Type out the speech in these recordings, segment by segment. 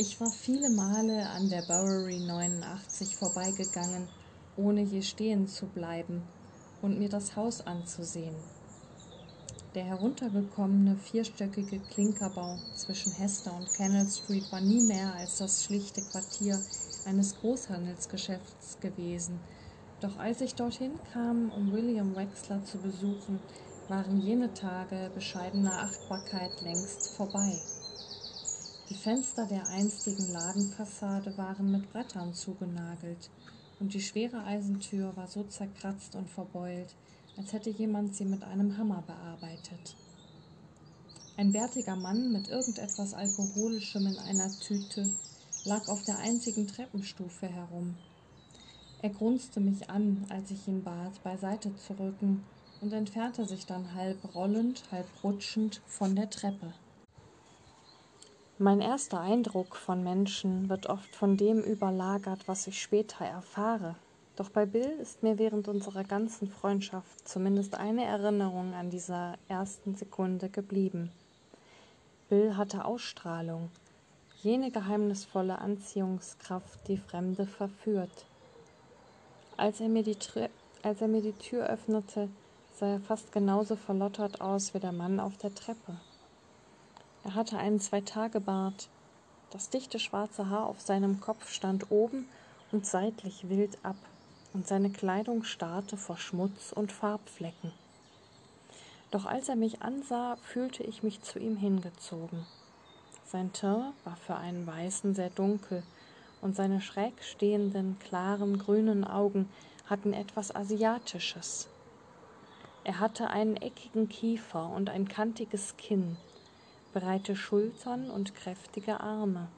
Ich war viele Male an der Bowery 89 vorbeigegangen, ohne je stehen zu bleiben und mir das Haus anzusehen. Der heruntergekommene vierstöckige Klinkerbau zwischen Hester und Canal Street war nie mehr als das schlichte Quartier eines Großhandelsgeschäfts gewesen. Doch als ich dorthin kam, um William Wexler zu besuchen, waren jene Tage bescheidener Achtbarkeit längst vorbei. Die Fenster der einstigen Ladenfassade waren mit Brettern zugenagelt, und die schwere Eisentür war so zerkratzt und verbeult, als hätte jemand sie mit einem Hammer bearbeitet. Ein bärtiger Mann mit irgendetwas Alkoholischem in einer Tüte lag auf der einzigen Treppenstufe herum. Er grunzte mich an, als ich ihn bat, beiseite zu rücken, und entfernte sich dann halb rollend, halb rutschend von der Treppe. Mein erster Eindruck von Menschen wird oft von dem überlagert, was ich später erfahre. Doch bei Bill ist mir während unserer ganzen Freundschaft zumindest eine Erinnerung an dieser ersten Sekunde geblieben. Bill hatte Ausstrahlung, jene geheimnisvolle Anziehungskraft, die Fremde verführt. Als er mir die, als er mir die Tür öffnete, sah er fast genauso verlottert aus wie der Mann auf der Treppe. Er hatte einen Zweitagebart. Das dichte schwarze Haar auf seinem Kopf stand oben und seitlich wild ab, und seine Kleidung starrte vor Schmutz und Farbflecken. Doch als er mich ansah, fühlte ich mich zu ihm hingezogen. Sein Teint war für einen Weißen sehr dunkel, und seine schräg stehenden, klaren, grünen Augen hatten etwas Asiatisches. Er hatte einen eckigen Kiefer und ein kantiges Kinn, breite Schultern und kräftige Arme.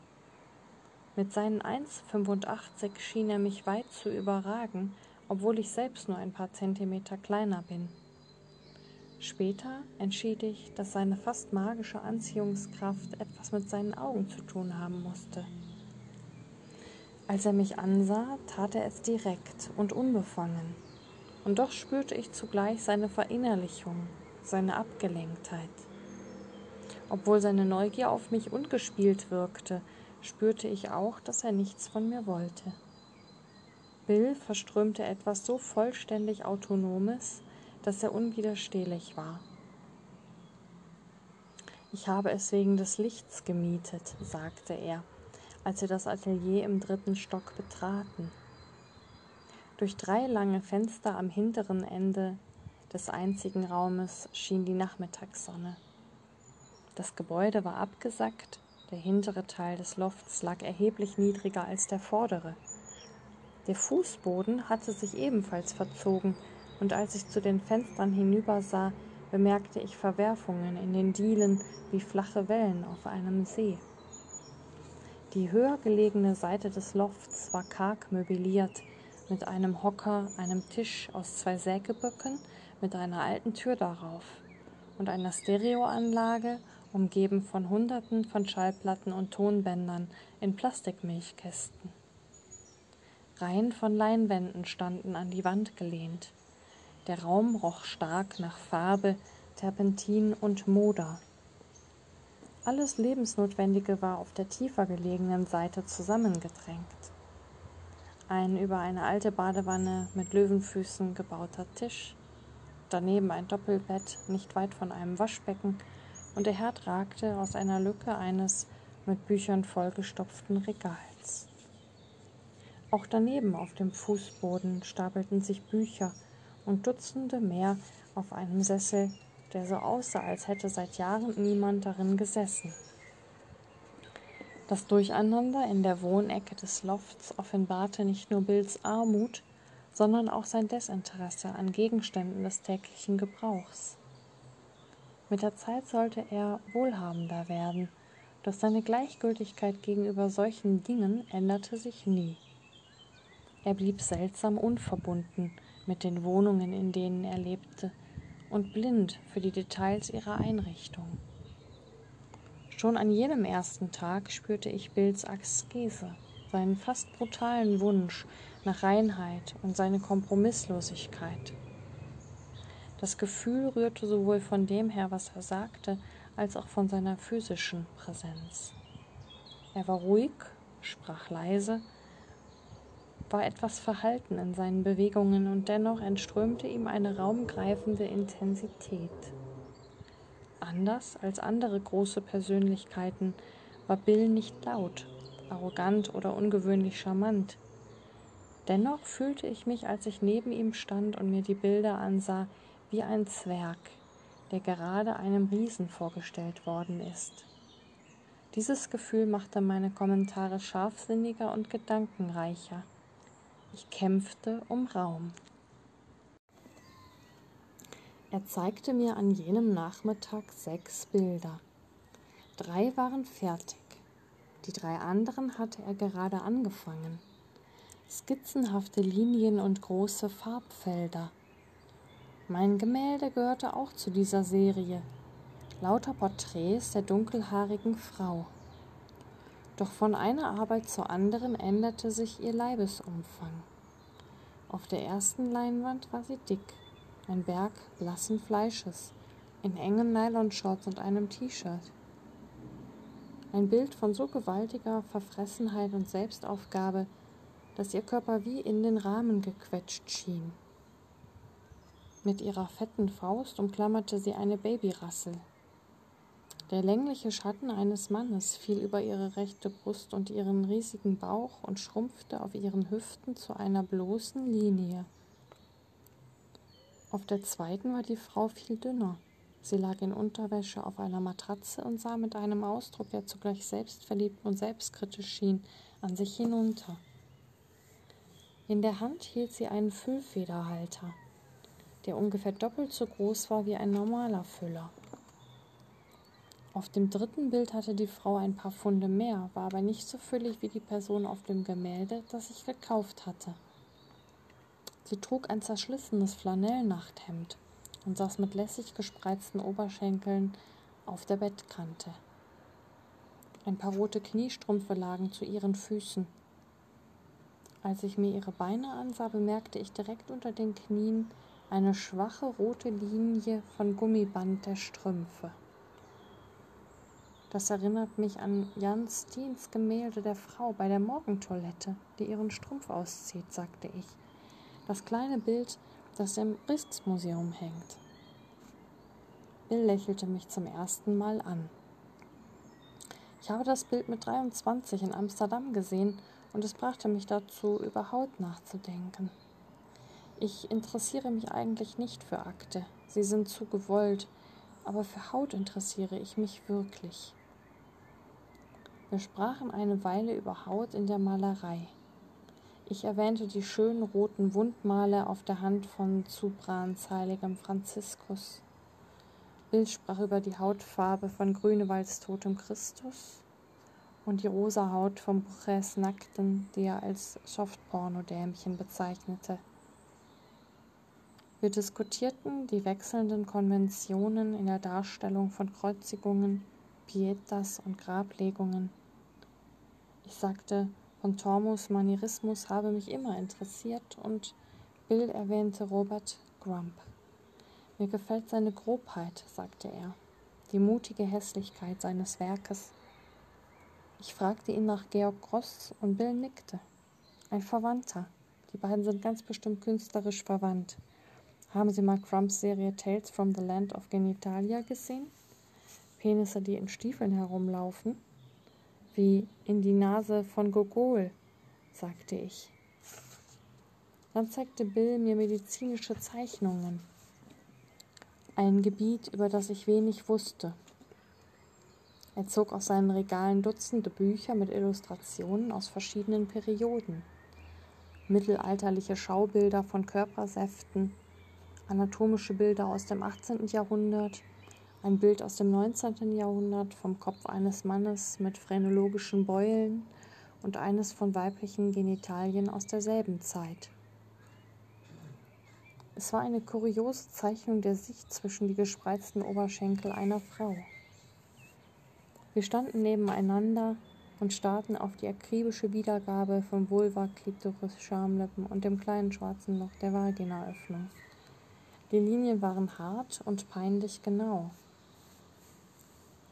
Mit seinen 1,85 schien er mich weit zu überragen, obwohl ich selbst nur ein paar Zentimeter kleiner bin. Später entschied ich, dass seine fast magische Anziehungskraft etwas mit seinen Augen zu tun haben musste. Als er mich ansah, tat er es direkt und unbefangen, und doch spürte ich zugleich seine Verinnerlichung, seine Abgelenktheit. Obwohl seine Neugier auf mich ungespielt wirkte, spürte ich auch, dass er nichts von mir wollte. Bill verströmte etwas so vollständig Autonomes, dass er unwiderstehlich war. Ich habe es wegen des Lichts gemietet, sagte er, als wir das Atelier im dritten Stock betraten. Durch drei lange Fenster am hinteren Ende des einzigen Raumes schien die Nachmittagssonne. Das Gebäude war abgesackt, der hintere Teil des Lofts lag erheblich niedriger als der vordere. Der Fußboden hatte sich ebenfalls verzogen, und als ich zu den Fenstern hinübersah, bemerkte ich Verwerfungen in den Dielen wie flache Wellen auf einem See. Die höher gelegene Seite des Lofts war karg möbliert, mit einem Hocker, einem Tisch aus zwei Sägeböcken mit einer alten Tür darauf und einer Stereoanlage umgeben von Hunderten von Schallplatten und Tonbändern in Plastikmilchkästen. Reihen von Leinwänden standen an die Wand gelehnt. Der Raum roch stark nach Farbe, Terpentin und Moder. Alles Lebensnotwendige war auf der tiefer gelegenen Seite zusammengedrängt. Ein über eine alte Badewanne mit Löwenfüßen gebauter Tisch, daneben ein Doppelbett nicht weit von einem Waschbecken und der Herd ragte aus einer Lücke eines mit Büchern vollgestopften Regals. Auch daneben auf dem Fußboden stapelten sich Bücher und Dutzende mehr auf einem Sessel, der so aussah, als hätte seit Jahren niemand darin gesessen. Das Durcheinander in der Wohnecke des Lofts offenbarte nicht nur Bills Armut, sondern auch sein Desinteresse an Gegenständen des täglichen Gebrauchs. Mit der Zeit sollte er wohlhabender werden, doch seine Gleichgültigkeit gegenüber solchen Dingen änderte sich nie. Er blieb seltsam unverbunden mit den Wohnungen, in denen er lebte, und blind für die Details ihrer Einrichtung. Schon an jenem ersten Tag spürte ich Bills Askese, seinen fast brutalen Wunsch nach Reinheit und seine Kompromisslosigkeit. Das Gefühl rührte sowohl von dem her, was er sagte, als auch von seiner physischen Präsenz. Er war ruhig, sprach leise, war etwas verhalten in seinen Bewegungen und dennoch entströmte ihm eine raumgreifende Intensität. Anders als andere große Persönlichkeiten war Bill nicht laut, arrogant oder ungewöhnlich charmant. Dennoch fühlte ich mich, als ich neben ihm stand und mir die Bilder ansah, wie ein Zwerg, der gerade einem Riesen vorgestellt worden ist. Dieses Gefühl machte meine Kommentare scharfsinniger und gedankenreicher. Ich kämpfte um Raum. Er zeigte mir an jenem Nachmittag sechs Bilder. Drei waren fertig. Die drei anderen hatte er gerade angefangen. Skizzenhafte Linien und große Farbfelder. Mein Gemälde gehörte auch zu dieser Serie. Lauter Porträts der dunkelhaarigen Frau. Doch von einer Arbeit zur anderen änderte sich ihr Leibesumfang. Auf der ersten Leinwand war sie dick, ein Berg blassen Fleisches, in engen Nylonshorts und einem T-Shirt. Ein Bild von so gewaltiger Verfressenheit und Selbstaufgabe, dass ihr Körper wie in den Rahmen gequetscht schien. Mit ihrer fetten Faust umklammerte sie eine Babyrassel. Der längliche Schatten eines Mannes fiel über ihre rechte Brust und ihren riesigen Bauch und schrumpfte auf ihren Hüften zu einer bloßen Linie. Auf der zweiten war die Frau viel dünner. Sie lag in Unterwäsche auf einer Matratze und sah mit einem Ausdruck, der zugleich selbstverliebt und selbstkritisch schien, an sich hinunter. In der Hand hielt sie einen Füllfederhalter, der ungefähr doppelt so groß war wie ein normaler Füller. Auf dem dritten Bild hatte die Frau ein paar Funde mehr, war aber nicht so füllig wie die Person auf dem Gemälde, das ich gekauft hatte. Sie trug ein zerschlissenes Flanellnachthemd und saß mit lässig gespreizten Oberschenkeln auf der Bettkante. Ein paar rote Kniestrümpfe lagen zu ihren Füßen. Als ich mir ihre Beine ansah, bemerkte ich direkt unter den Knien eine schwache rote Linie von Gummiband der Strümpfe. Das erinnert mich an Jan Steens Gemälde der Frau bei der Morgentoilette, die ihren Strumpf auszieht, sagte ich das kleine Bild, das im Rijksmuseum hängt. Bill lächelte mich zum ersten Mal an. Ich habe das Bild mit 23 in Amsterdam gesehen und es brachte mich dazu, über Haut nachzudenken. Ich interessiere mich eigentlich nicht für Akte, sie sind zu gewollt, aber für Haut interessiere ich mich wirklich. Wir sprachen eine Weile über Haut in der Malerei. Ich erwähnte die schönen roten Wundmale auf der Hand von Zubrans heiligem Franziskus. Bill sprach über die Hautfarbe von Grünewalds totem Christus und die rosa Haut von Buches Nackten, die er als Softporno-Dämchen bezeichnete. Wir diskutierten die wechselnden Konventionen in der Darstellung von Kreuzigungen, Pietas und Grablegungen. Ich sagte, von Tormus Manierismus habe mich immer interessiert und Bill erwähnte Robert Grump. Mir gefällt seine Grobheit, sagte er, die mutige Hässlichkeit seines Werkes. Ich fragte ihn nach Georg Gross und Bill nickte. Ein Verwandter. Die beiden sind ganz bestimmt künstlerisch verwandt. Haben Sie mal Crumps Serie Tales from the Land of Genitalia gesehen? Penisse, die in Stiefeln herumlaufen? wie in die Nase von Gogol, sagte ich. Dann zeigte Bill mir medizinische Zeichnungen, ein Gebiet, über das ich wenig wusste. Er zog aus seinen Regalen Dutzende Bücher mit Illustrationen aus verschiedenen Perioden, mittelalterliche Schaubilder von Körpersäften, anatomische Bilder aus dem 18. Jahrhundert, ein Bild aus dem 19. Jahrhundert vom Kopf eines Mannes mit phrenologischen Beulen und eines von weiblichen Genitalien aus derselben Zeit. Es war eine kuriose Zeichnung der Sicht zwischen die gespreizten Oberschenkel einer Frau. Wir standen nebeneinander und starrten auf die akribische Wiedergabe von Vulva, Klitoris, Schamlippen und dem kleinen schwarzen Loch der Vaginaöffnung. Die Linien waren hart und peinlich genau.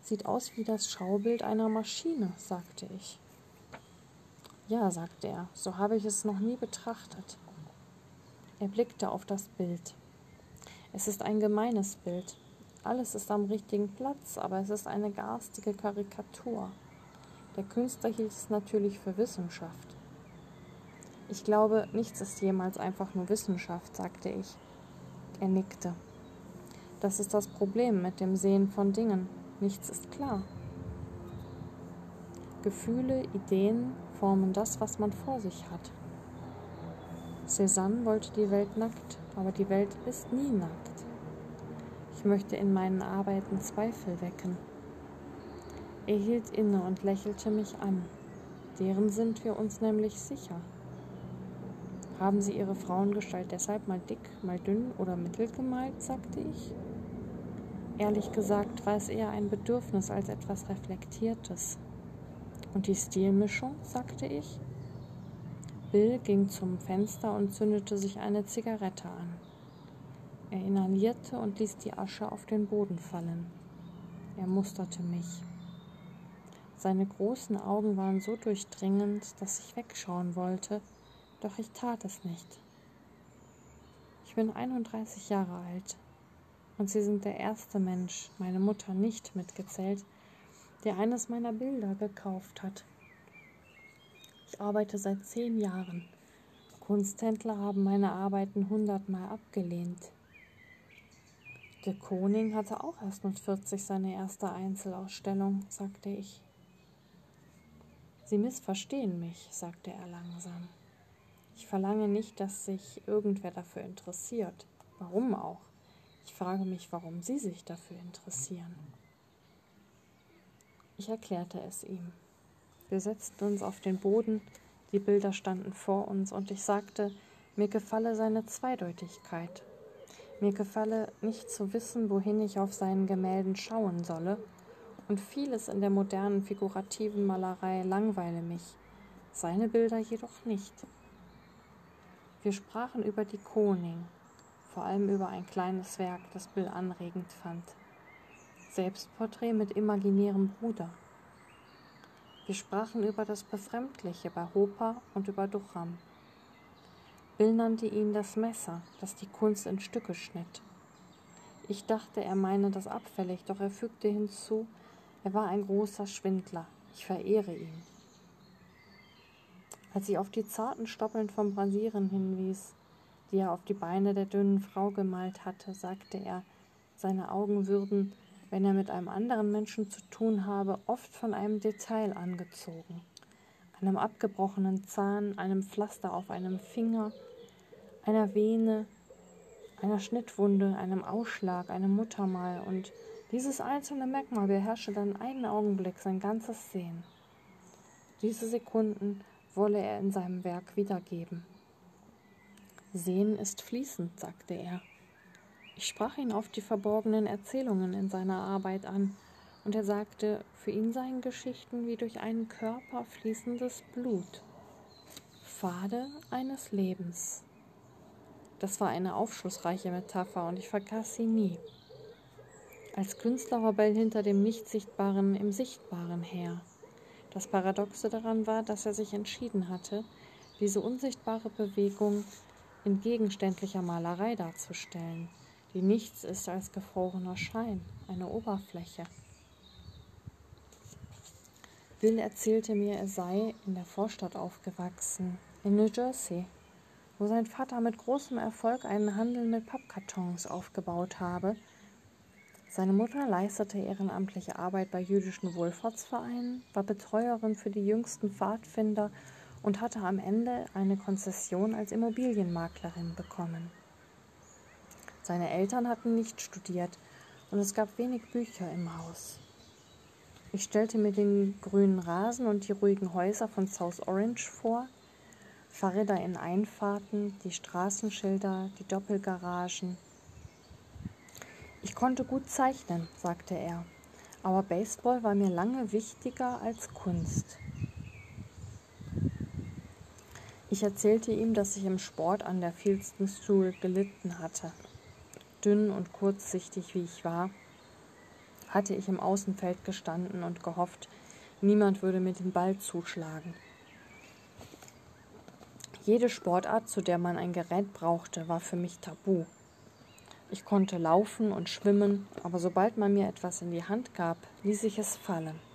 sieht aus wie das Schaubild einer Maschine, sagte ich. Ja, sagte er, so habe ich es noch nie betrachtet. Er blickte auf das Bild. Es ist ein gemeines Bild. Alles ist am richtigen Platz, aber es ist eine garstige Karikatur. Der Künstler hielt es natürlich für Wissenschaft. Ich glaube, nichts ist jemals einfach nur Wissenschaft, sagte ich. Er nickte. Das ist das Problem mit dem Sehen von Dingen. Nichts ist klar. Gefühle, Ideen formen das, was man vor sich hat. Cézanne wollte die Welt nackt, aber die Welt ist nie nackt. Ich möchte in meinen Arbeiten Zweifel wecken. Er hielt inne und lächelte mich an. Deren sind wir uns nämlich sicher. Haben Sie Ihre Frauengestalt deshalb mal dick, mal dünn oder mittel gemalt, sagte ich. Ehrlich gesagt war es eher ein Bedürfnis als etwas Reflektiertes. Und die Stilmischung, sagte ich. Bill ging zum Fenster und zündete sich eine Zigarette an. Er inhalierte und ließ die Asche auf den Boden fallen. Er musterte mich. Seine großen Augen waren so durchdringend, dass ich wegschauen wollte, doch ich tat es nicht. Ich bin 31 Jahre alt und Sie sind der erste Mensch, meine Mutter nicht mitgezählt, der eines meiner Bilder gekauft hat. Ich arbeite seit zehn Jahren. Kunsthändler haben meine Arbeiten hundertmal abgelehnt. De Koning hatte auch erst mit 40 seine erste Einzelausstellung, sagte ich. Sie missverstehen mich, sagte er langsam. Ich verlange nicht, dass sich irgendwer dafür interessiert. Warum auch? Ich frage mich, warum Sie sich dafür interessieren. Ich erklärte es ihm. Wir setzten uns auf den Boden, die Bilder standen vor uns, und ich sagte, mir gefalle seine Zweideutigkeit. Mir gefalle nicht zu wissen, wohin ich auf seinen Gemälden schauen solle, und vieles in der modernen figurativen Malerei langweile mich, seine Bilder jedoch nicht. Wir sprachen über die Koning, vor allem über ein kleines Werk, das Bill anregend fand. Selbstporträt mit imaginärem Bruder. Wir sprachen über das Befremdliche bei Hoper und über Duchamp. Bill nannte ihn das Messer, das die Kunst in Stücke schnitt. Ich dachte, er meine das abfällig, doch er fügte hinzu, er war ein großer Schwindler. Ich verehre ihn. Als ich auf die zarten Stoppeln vom Brasieren hinwies, die er auf die Beine der dünnen Frau gemalt hatte, sagte er, seine Augen würden wenn er mit einem anderen Menschen zu tun habe, oft von einem Detail angezogen. Einem abgebrochenen Zahn, einem Pflaster auf einem Finger, einer Vene, einer Schnittwunde, einem Ausschlag, einem Muttermal und dieses einzelne Merkmal beherrsche dann einen Augenblick sein ganzes Sehen. Diese Sekunden wolle er in seinem Werk wiedergeben. Sehen ist fließend, sagte er. Ich sprach ihn auf die verborgenen Erzählungen in seiner Arbeit an, und er sagte, für ihn seien Geschichten wie durch einen Körper fließendes Blut, Pfade eines Lebens. Das war eine aufschlussreiche Metapher und ich vergaß sie nie. Als Künstler war Bell hinter dem Nichtsichtbaren im Sichtbaren her. Das Paradoxe daran war, dass er sich entschieden hatte, diese unsichtbare Bewegung in gegenständlicher Malerei darzustellen die nichts ist als gefrorener Schein, eine Oberfläche. Bill erzählte mir, er sei in der Vorstadt aufgewachsen, in New Jersey, wo sein Vater mit großem Erfolg einen Handel mit Pappkartons aufgebaut habe. Seine Mutter leistete ehrenamtliche Arbeit bei jüdischen Wohlfahrtsvereinen, war Betreuerin für die jüngsten Pfadfinder und hatte am Ende eine Konzession als Immobilienmaklerin bekommen. Seine Eltern hatten nicht studiert und es gab wenig Bücher im Haus. Ich stellte mir den grünen Rasen und die ruhigen Häuser von South Orange vor, Fahrräder in Einfahrten, die Straßenschilder, die Doppelgaragen. Ich konnte gut zeichnen, sagte er, aber Baseball war mir lange wichtiger als Kunst. Ich erzählte ihm, dass ich im Sport an der Fieldston Stool gelitten hatte dünn und kurzsichtig wie ich war, hatte ich im Außenfeld gestanden und gehofft, niemand würde mir den Ball zuschlagen. Jede Sportart, zu der man ein Gerät brauchte, war für mich tabu. Ich konnte laufen und schwimmen, aber sobald man mir etwas in die Hand gab, ließ ich es fallen.